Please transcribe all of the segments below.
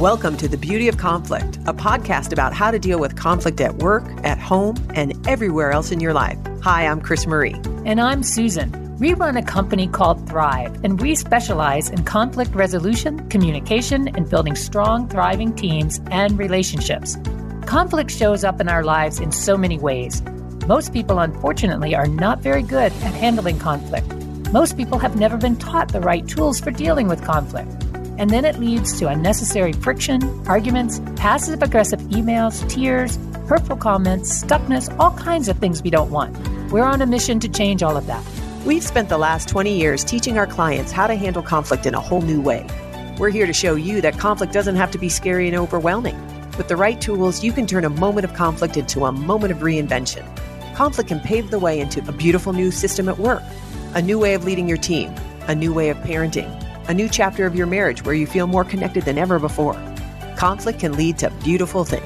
Welcome to The Beauty of Conflict, a podcast about how to deal with conflict at work, at home, and everywhere else in your life. Hi, I'm CrisMarie. And I'm Susan. We run a company called Thrive, and we specialize in conflict resolution, communication, and building strong, thriving teams and relationships. Conflict shows up in our lives in so many ways. Most people, unfortunately, are not very good at handling conflict. Most people have never been taught the right tools for dealing with conflict and then it leads to unnecessary friction, arguments, passive aggressive emails, tears, hurtful comments, stuckness, all kinds of things we don't want. We're on a mission to change all of that. We've spent the last 20 years teaching our clients how to handle conflict in a whole new way. We're here to show you that conflict doesn't have to be scary and overwhelming. With the right tools, you can turn a moment of conflict into a moment of reinvention. Conflict can pave the way into a beautiful new system at work, a new way of leading your team, a new way of parenting a new chapter of your marriage where you feel more connected than ever before. Conflict can lead to beautiful things.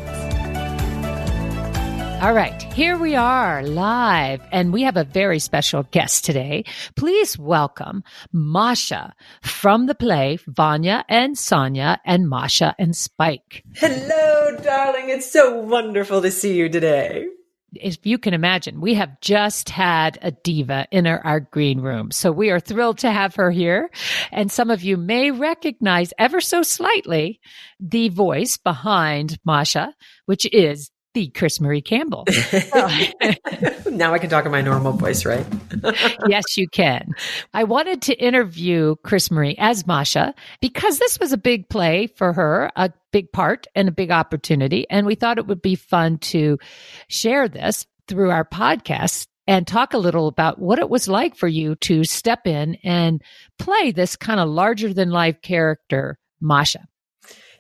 All right, here we are live, and we have a very special guest today. Please welcome Masha from the play Vanya and Sonia and Masha and Spike. Hello, darling. It's so wonderful to see you today if you can imagine, we have just had a diva in our, our, green room. So we are thrilled to have her here. And some of you may recognize ever so slightly the voice behind Masha, which is the CrisMarie Campbell. now I can talk in my normal voice, right? yes, you can. I wanted to interview CrisMarie as Masha because this was a big play for her, a big part and a big opportunity. And we thought it would be fun to share this through our podcast and talk a little about what it was like for you to step in and play this kind of larger than life character, Masha.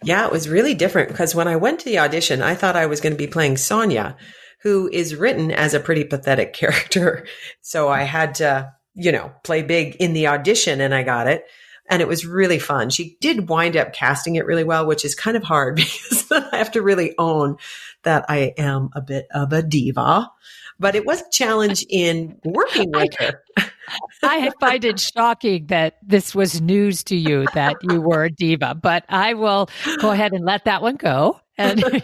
Yeah, it was really different because when I went to the audition, I thought I was going to be playing Sonia, who is written as a pretty pathetic character. So I had to, you know, play big in the audition and I got it. And it was really fun. She did wind up casting it really well, which is kind of hard because I have to really own that I am a bit of a diva but it was a challenge in working with her. I find it shocking that this was news to you that you were a diva, but I will go ahead and let that one go. And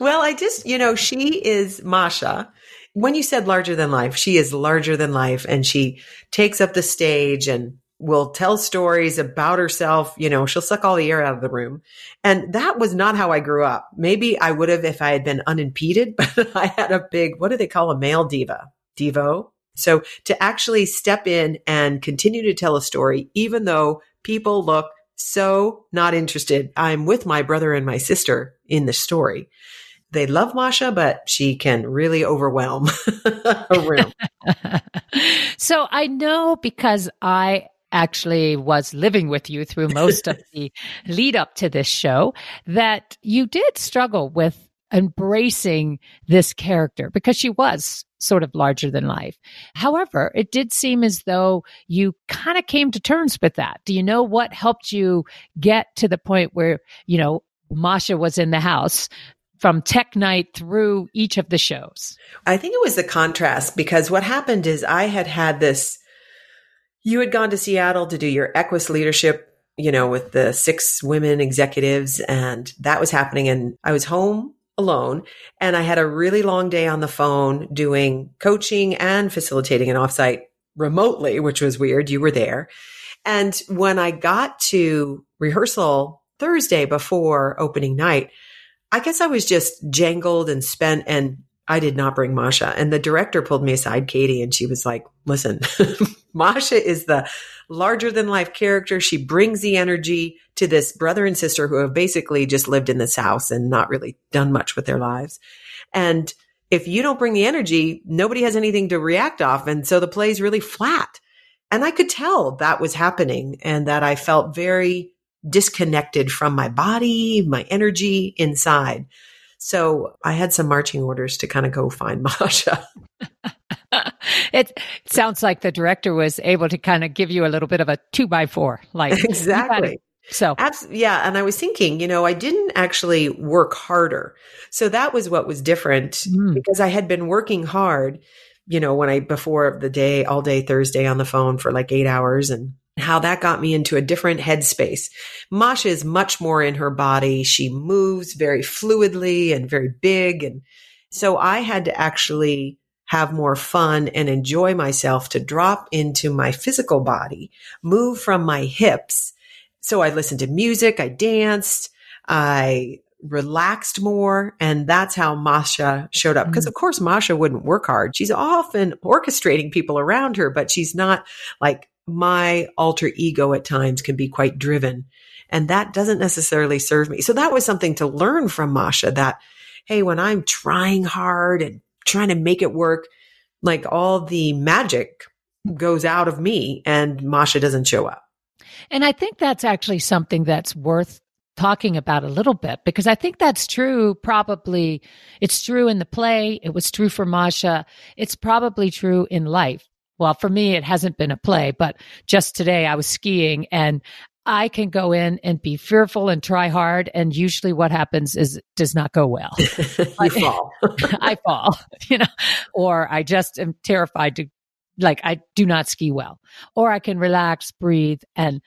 well, I just, you know, she is Masha. When you said larger than life, she is larger than life and she takes up the stage and will tell stories about herself. You know, she'll suck all the air out of the room. And that was not how I grew up. Maybe I would have if I had been unimpeded, but I had a big, what do they call a male diva? Devo. So to actually step in and continue to tell a story, even though people look so not interested, I'm with my brother and my sister in the story. They love Masha, but she can really overwhelm a room. so I know because I actually was living with you through most of the lead up to this show that you did struggle with embracing this character because she was sort of larger than life. However, it did seem as though you kind of came to terms with that. Do you know what helped you get to the point where, you know, Masha was in the house from tech night through each of the shows? I think it was the contrast because what happened is I had had this you had gone to Seattle to do your Equus leadership, you know, with the six women executives, and that was happening. And I was home alone, and I had a really long day on the phone doing coaching and facilitating an offsite remotely, which was weird. You were there. And when I got to rehearsal Thursday before opening night, I guess I was just jangled and spent and I did not bring Masha. And the director pulled me aside, Katie, and she was like, listen, Masha is the larger than life character. She brings the energy to this brother and sister who have basically just lived in this house and not really done much with their lives. And if you don't bring the energy, nobody has anything to react off. And so the play's really flat. And I could tell that was happening and that I felt very disconnected from my body, my energy inside. So I had some marching orders to kind of go find Masha. it sounds like the director was able to kind of give you a little bit of a two by four, like exactly. So, Abs- yeah. And I was thinking, you know, I didn't actually work harder. So that was what was different mm. because I had been working hard, you know, when I, before the day, all day Thursday on the phone for like eight hours and how that got me into a different headspace. Masha is much more in her body. She moves very fluidly and very big. And so I had to actually have more fun and enjoy myself to drop into my physical body, move from my hips. So I listened to music. I danced. I relaxed more. And that's how Masha showed up. Because mm. of course, Masha wouldn't work hard. She's often orchestrating people around her, but she's not like my alter ego at times can be quite driven. And that doesn't necessarily serve me. So that was something to learn from Masha that, hey, when I'm trying hard and trying to make it work, like all the magic goes out of me and Masha doesn't show up. And I think that's actually something that's worth talking about a little bit because I think that's true. Probably it's true in the play. It was true for Masha. It's probably true in life. Well, for me, it hasn't been a play, but just today I was skiing and I can go in and be fearful and try hard. And usually what happens is it does not go well. you fall. I fall, you know, or I just am terrified to, like, I do not ski well. Or I can relax, breathe, and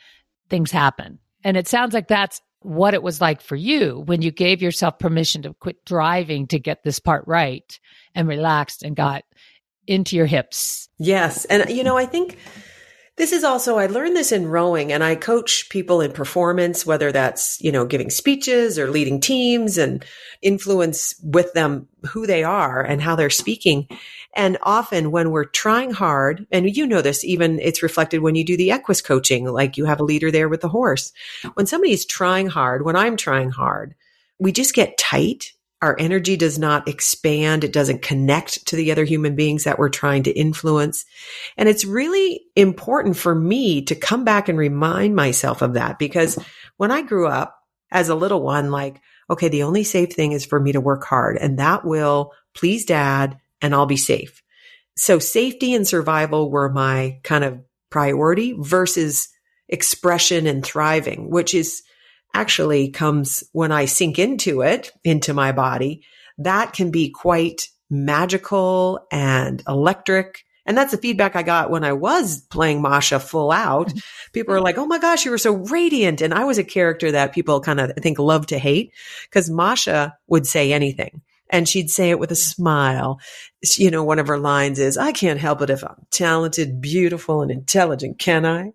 things happen. And it sounds like that's what it was like for you when you gave yourself permission to quit driving to get this part right and relaxed and got into your hips. Yes. And, you know, I think this is also, I learned this in rowing and I coach people in performance, whether that's, you know, giving speeches or leading teams and influence with them who they are and how they're speaking. And often when we're trying hard, and you know this, even it's reflected when you do the equus coaching, like you have a leader there with the horse. When somebody's trying hard, when I'm trying hard, we just get tight our energy does not expand. It doesn't connect to the other human beings that we're trying to influence. And it's really important for me to come back and remind myself of that because when I grew up as a little one, like, okay, the only safe thing is for me to work hard and that will please dad and I'll be safe. So safety and survival were my kind of priority versus expression and thriving, which is actually comes when I sink into it, into my body, that can be quite magical and electric. And that's the feedback I got when I was playing Masha full out. People were like, Oh my gosh, you were so radiant. And I was a character that people kind of I think love to hate because Masha would say anything and she'd say it with a smile. You know, one of her lines is, I can't help it if I'm talented, beautiful and intelligent, can I?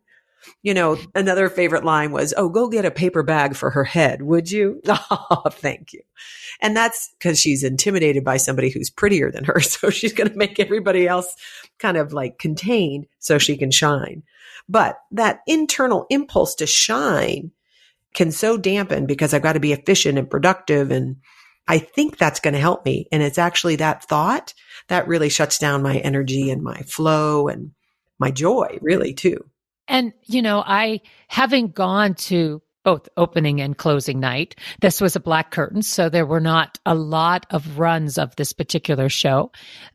You know, another favorite line was, Oh, go get a paper bag for her head, would you? Oh, thank you. And that's because she's intimidated by somebody who's prettier than her. So she's going to make everybody else kind of like contained so she can shine. But that internal impulse to shine can so dampen because I've got to be efficient and productive. And I think that's going to help me. And it's actually that thought that really shuts down my energy and my flow and my joy, really, too. And, you know, I, having gone to both opening and closing night, this was a black curtain. So there were not a lot of runs of this particular show.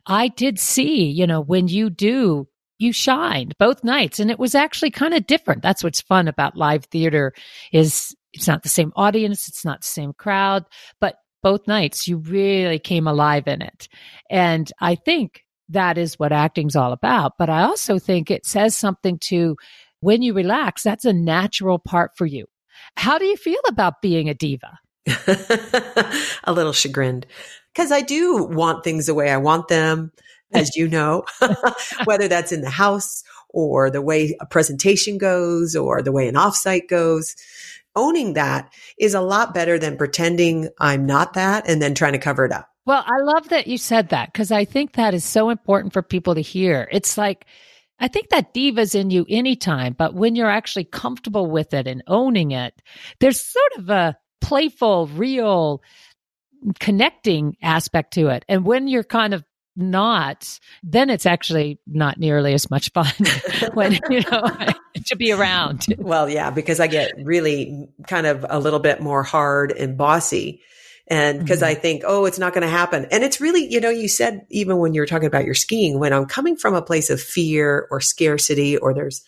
I did see, you know, when you do you shined both nights and it was actually kind of different that's what's fun about live theater is it's not the same audience it's not the same crowd but both nights you really came alive in it and i think that is what acting's all about but i also think it says something to when you relax, that's a natural part for you. How do you feel about being a diva? a little chagrined because I do want things the way I want them, as you know, whether that's in the house or the way a presentation goes or the way an offsite goes. Owning that is a lot better than pretending I'm not that and then trying to cover it up. Well, I love that you said that because I think that is so important for people to hear. It's like, I think that diva's in you anytime, but when you're actually comfortable with it and owning it, there's sort of a playful, real connecting aspect to it. And when you're kind of not, then it's actually not nearly as much fun when, you know, to be around. Well, yeah, because I get really kind of a little bit more hard and bossy and because mm-hmm. I think, oh, it's not going to happen. And it's really, you know, you said even when you were talking about your skiing, when I'm coming from a place of fear or scarcity, or there's,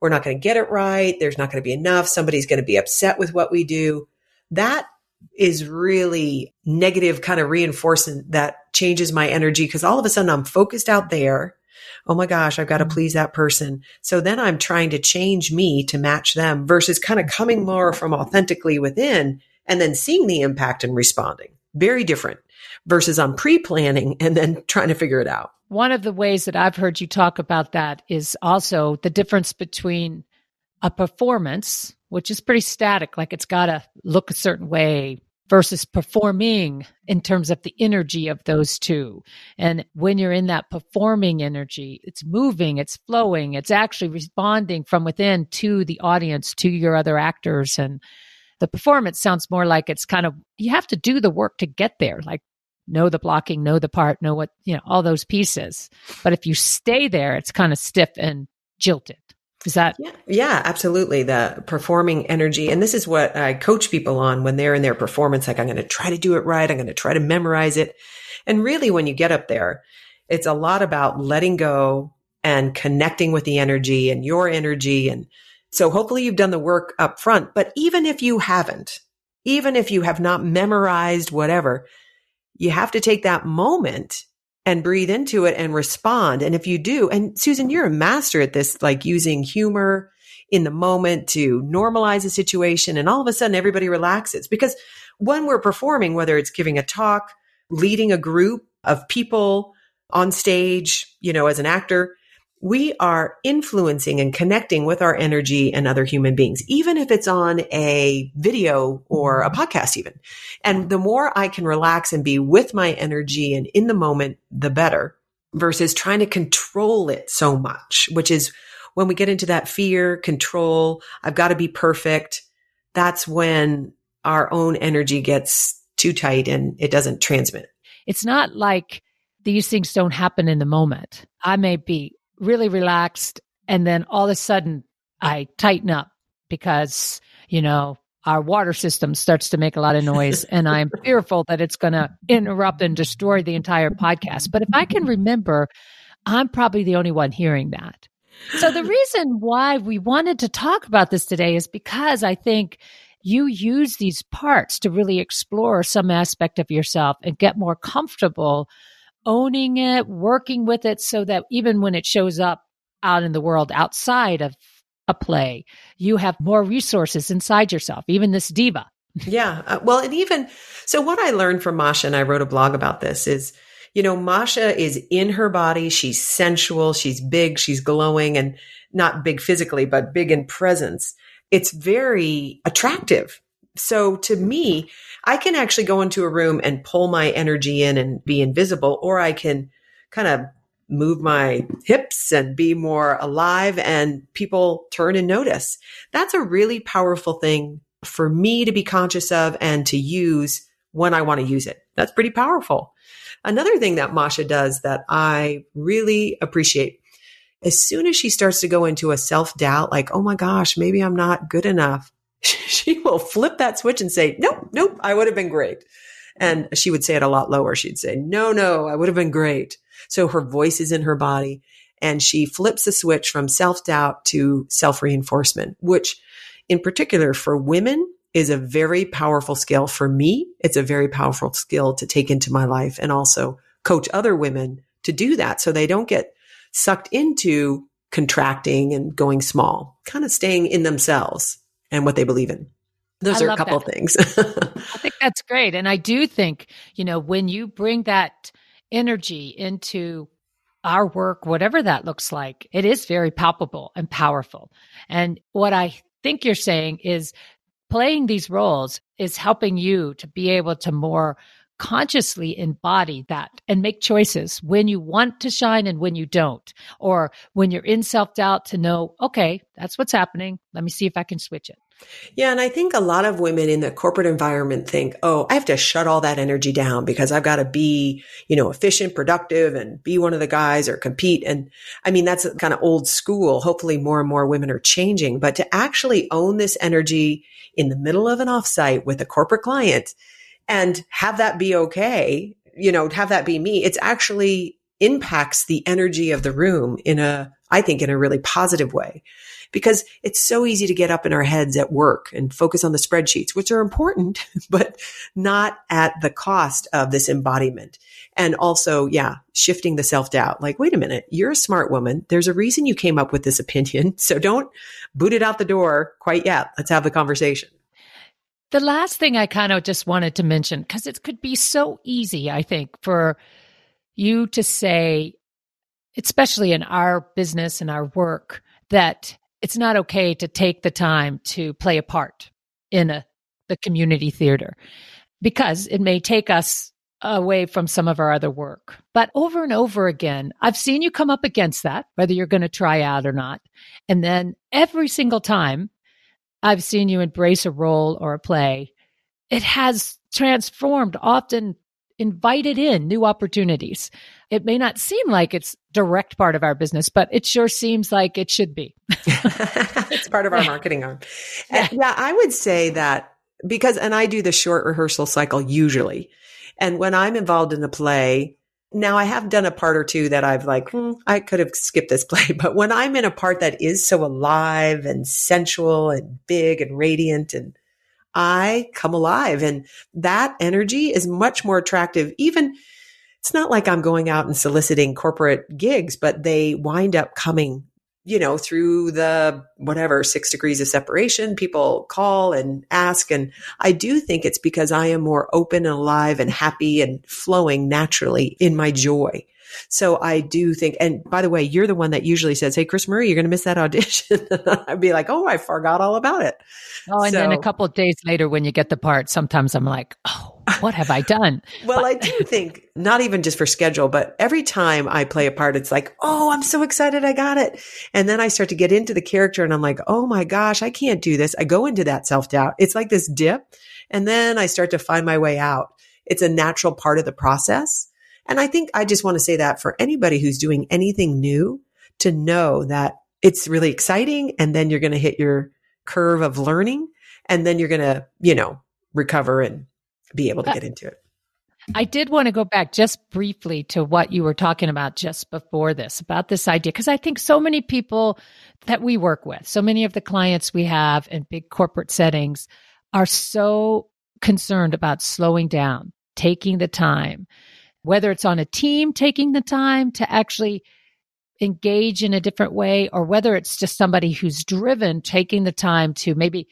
we're not going to get it right. There's not going to be enough. Somebody's going to be upset with what we do. That is really negative kind of reinforcement that changes my energy because all of a sudden I'm focused out there. oh my gosh, I've got to Mm. please that person. So then I'm trying to change me to match them versus kind of coming more from authentically within and then seeing the impact and responding. Very different versus I'm pre planning and then trying to figure it out. One of the ways that I've heard you talk about that is also the difference between a performance, which is pretty static, like it's got to look a certain way, versus performing in terms of the energy of those two. And when you're in that performing energy, it's moving, it's flowing, it's actually responding from within to the audience, to your other actors. And the performance sounds more like it's kind of, you have to do the work to get there. Like, know the blocking, know the part, know what, you know, all those pieces. But if you stay there, it's kind of stiff and jilted. Is that Yeah, yeah, absolutely. The performing energy. And this is what I coach people on when they're in their performance. Like, I'm going to try to do it right. I'm going to try to memorize it. And really, when you get up there, it's a lot about letting go and connecting with the energy and your energy. And so hopefully you've done the work up front. But even if you haven't, even if you have not memorized whatever, you have to take that moment and breathe into it and respond. And if you do, and Susan, you're a master at this, like using humor in the moment to normalize a situation. And all of a sudden everybody relaxes because when we're performing, whether it's giving a talk, leading a group of people on stage, you know, as an actor, we are influencing and connecting with our energy and other human beings, even if it's on a video or a podcast, even. And the more I can relax and be with my energy and in the moment, the better versus trying to control it so much, which is when we get into that fear, control, I've got to be perfect. That's when our own energy gets too tight and it doesn't transmit. it's not like these things don't happen in the moment. I may be really relaxed and then all of a sudden I tighten up because, you know, our water system starts to make a lot of noise and I'm fearful that it's going to interrupt and destroy the entire podcast. But if I can remember, I'm probably the only one hearing that. So the reason why we wanted to talk about this today is because I think you use these parts to really explore some aspect of yourself and get more comfortable owning it, working with it so that even when it shows up out in the world outside of a play, you have more resources inside yourself, even this diva. Yeah. Uh, well, and even so, what I learned from Masha, and I wrote a blog about this, is you know, Masha is in her body. She's sensual. She's big. She's glowing and not big physically, but big in presence. It's very attractive. So to me, I can actually go into a room and pull my energy in and be invisible, or I can kind of move my hips and be more alive and people turn and notice. That's a really powerful thing for me to be conscious of and to use when I want to use it. That's pretty powerful. Another thing that Masha does that I really appreciate as soon as she starts to go into a self doubt, like, oh my gosh, maybe I'm not good enough, she will flip that switch and say, nope, nope, I would have been great. And she would say it a lot lower. She'd say, no, no, I would have been great. So her voice is in her body and she flips the switch from self doubt to self reinforcement, which in particular for women is a very powerful skill for me. It's a very powerful skill to take into my life and also coach other women to do that so they don't get sucked into contracting and going small, kind of staying in themselves and what they believe in. Those I are a couple that. of things. I think that's great. And I do think, you know, when you bring that energy into our work, whatever that looks like, it is very palpable and powerful. And what I think you're saying is playing these roles is helping you to be able to more consciously embody that and make choices when you want to shine and when you don't, or when you're in self doubt to know, okay, that's what's happening. Let me see if I can switch it. Yeah. And I think a lot of women in the corporate environment think, oh, I have to shut all that energy down because I've got to be, you know, efficient, productive and be one of the guys or compete. And I mean, that's kind of old school. Hopefully more and more women are changing, but to actually own this energy in the middle of an offsite with a corporate client and have that be okay, you know, have that be me, it's actually impacts the energy of the room in a, I think in a really positive way. because it's so easy to get up in our heads at work and focus on the spreadsheets, which are important, but not at the cost of this embodiment. And also, yeah, shifting the self doubt. Like, wait a minute, you're a smart woman. There's a reason you came up with this opinion. So don't boot it out the door quite yet. Let's have the conversation. The last thing I kind of just wanted to mention, because it could be so easy, I think, for you to say, especially in our business and our work, that it's not okay to take the time to play a part in a, the community theater because it may take us away from some of our other work. But over and over again, I've seen you come up against that, whether you're going to try out or not. And then every single time I've seen you embrace a role or a play, it has transformed, often invited in new opportunities. It may not seem like it's direct part of our business, but it sure seems like it should be. it's part of our marketing arm. Yeah. yeah, I would say that because, and I do the short rehearsal cycle usually. And when I'm involved in the play, now I have done a part or two that I've like, hmm, I could have skipped this play. But when I'm in a part that is so alive and sensual and big and radiant and I come alive and that energy is much more attractive. Even it's not like I'm going out and soliciting corporate gigs, but they wind up coming you know, through the whatever six degrees of separation, people call and ask. And I do think it's because I am more open and alive and happy and flowing naturally in my joy. So I do think, and by the way, you're the one that usually says, Hey, CrisMarie, you're going to miss that audition. I'd be like, Oh, I forgot all about it. Oh, and so, then a couple days later, when you get the part, sometimes I'm like, Oh, what have I done? well, I do think not even just for schedule, but every time I play a part, it's like, Oh, I'm so excited. I got it. And then I start to get into the character and I'm like, Oh my gosh, I can't do this. I go into that self doubt. It's like this dip. And then I start to find my way out. It's a natural part of the process. And I think I just want to say that for anybody who's doing anything new to know that it's really exciting. And then you're going to hit your curve of learning and then you're going to, you know, recover and be able to uh, get into it. I did want to go back just briefly to what you were talking about just before this, about this idea, because I think so many people that we work with, so many of the clients we have in big corporate settings are so concerned about slowing down, taking the time, whether it's on a team taking the time to actually engage in a different way, or whether it's just somebody who's driven taking the time to maybe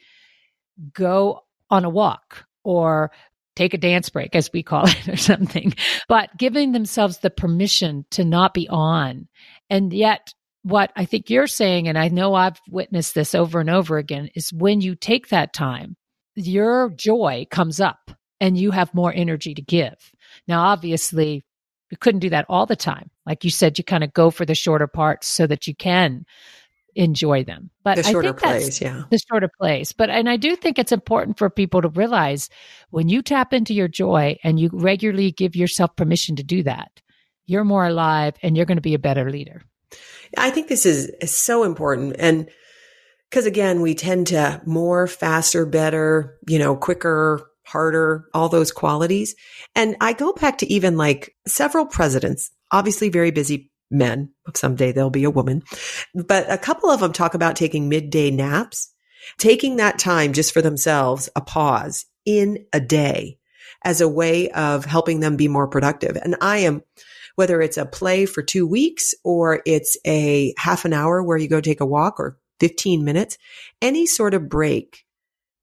go on a walk or take a dance break, as we call it, or something, but giving themselves the permission to not be on. And yet, what I think you're saying, and I know I've witnessed this over and over again, is when you take that time, your joy comes up and you have more energy to give. Now, obviously, you couldn't do that all the time. Like you said, you kind of go for the shorter parts so that you can enjoy them. But the shorter plays, yeah. The shorter plays. But and I do think it's important for people to realize when you tap into your joy and you regularly give yourself permission to do that, you're more alive and you're going to be a better leader. I think this is, is so important. And because again, we tend to more, faster, better, you know, quicker, harder, all those qualities. And I go back to even like several presidents, obviously very busy men. Someday there'll be a woman, but a couple of them talk about taking midday naps, taking that time just for themselves, a pause in a day as a way of helping them be more productive. And I am, whether it's a play for two weeks or it's a half an hour where you go take a walk or 15 minutes, any sort of break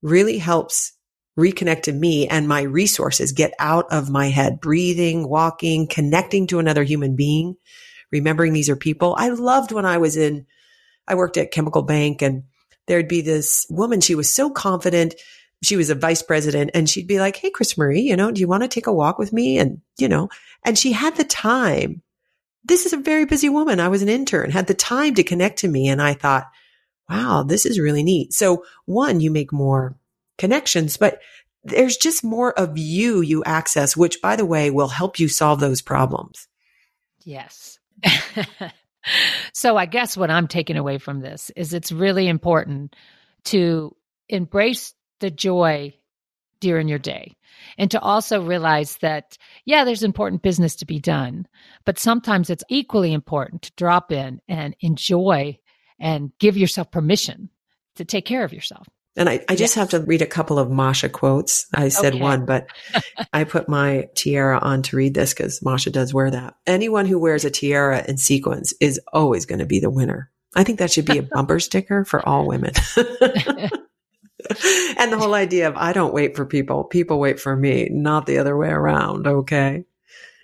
really helps reconnect to me and my resources, get out of my head, breathing, walking, connecting to another human being, remembering these are people. I loved when I was in, I worked at Chemical Bank and there'd be this woman. She was so confident. She was a vice president and she'd be like, Hey, CrisMarie, you know, do you want to take a walk with me? And, you know, and she had the time. This is a very busy woman. I was an intern, had the time to connect to me. And I thought, wow, this is really neat. So one, you make more connections, but there's just more of you you access, which by the way, will help you solve those problems. Yes. so I guess what I'm taking away from this is it's really important to embrace the joy during your day and to also realize that, yeah, there's important business to be done, but sometimes it's equally important to drop in and enjoy and give yourself permission to take care of yourself. And I, I just yes. have to read a couple of Masha quotes. I said okay. one, but I put my tiara on to read this because Masha does wear that. Anyone who wears a tiara in sequins is always going to be the winner. I think that should be a bumper sticker for all women. and the whole idea of I don't wait for people, people wait for me, not the other way around. Okay.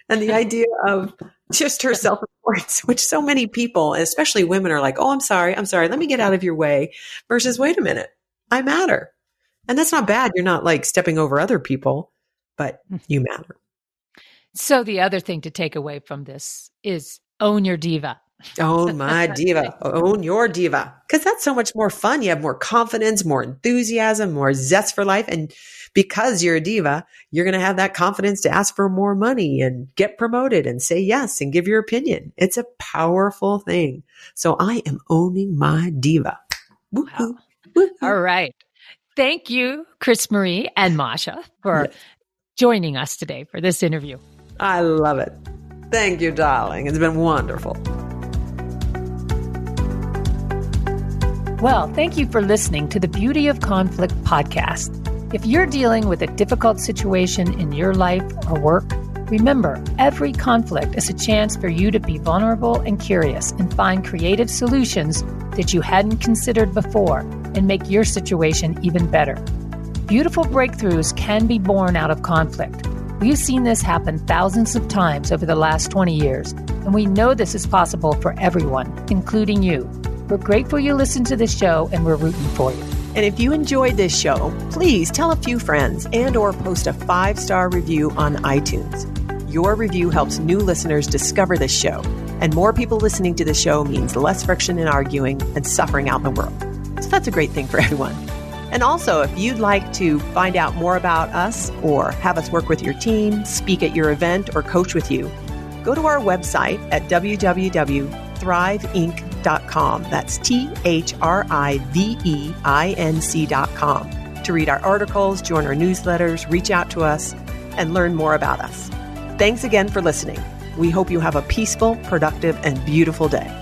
And the idea of just her self importance, which so many people, especially women, are like, oh, I'm sorry, I'm sorry, let me get out of your way, versus, wait a minute, I matter. And that's not bad. You're not like stepping over other people, but mm-hmm. you matter. So the other thing to take away from this is own your diva. Own my diva. Own your diva. Because that's so much more fun. You have more confidence, more enthusiasm, more zest for life. And because you're a diva, you're going to have that confidence to ask for more money and get promoted and say yes and give your opinion. It's a powerful thing. So I am owning my diva. Wow. All right. Thank you, CrisMarie and Masha, for yes. joining us today for this interview. I love it. Thank you, darling. It's been wonderful. Well, thank you for listening to the Beauty of Conflict podcast. If you're dealing with a difficult situation in your life or work, remember every conflict is a chance for you to be vulnerable and curious and find creative solutions that you hadn't considered before and make your situation even better. Beautiful breakthroughs can be born out of conflict. We've seen this happen thousands of times over the last 20 years, and we know this is possible for everyone, including you. We're grateful you listened to this show and we're rooting for you. And if you enjoyed this show, please tell a few friends and or post a 5-star review on iTunes. Your review helps new listeners discover this show, and more people listening to the show means less friction in arguing and suffering out in the world. So that's a great thing for everyone. And also, if you'd like to find out more about us or have us work with your team, speak at your event, or coach with you, go to our website at www.thriveinc.com. That's T H R I V E I N C.com to read our articles, join our newsletters, reach out to us, and learn more about us. Thanks again for listening. We hope you have a peaceful, productive, and beautiful day.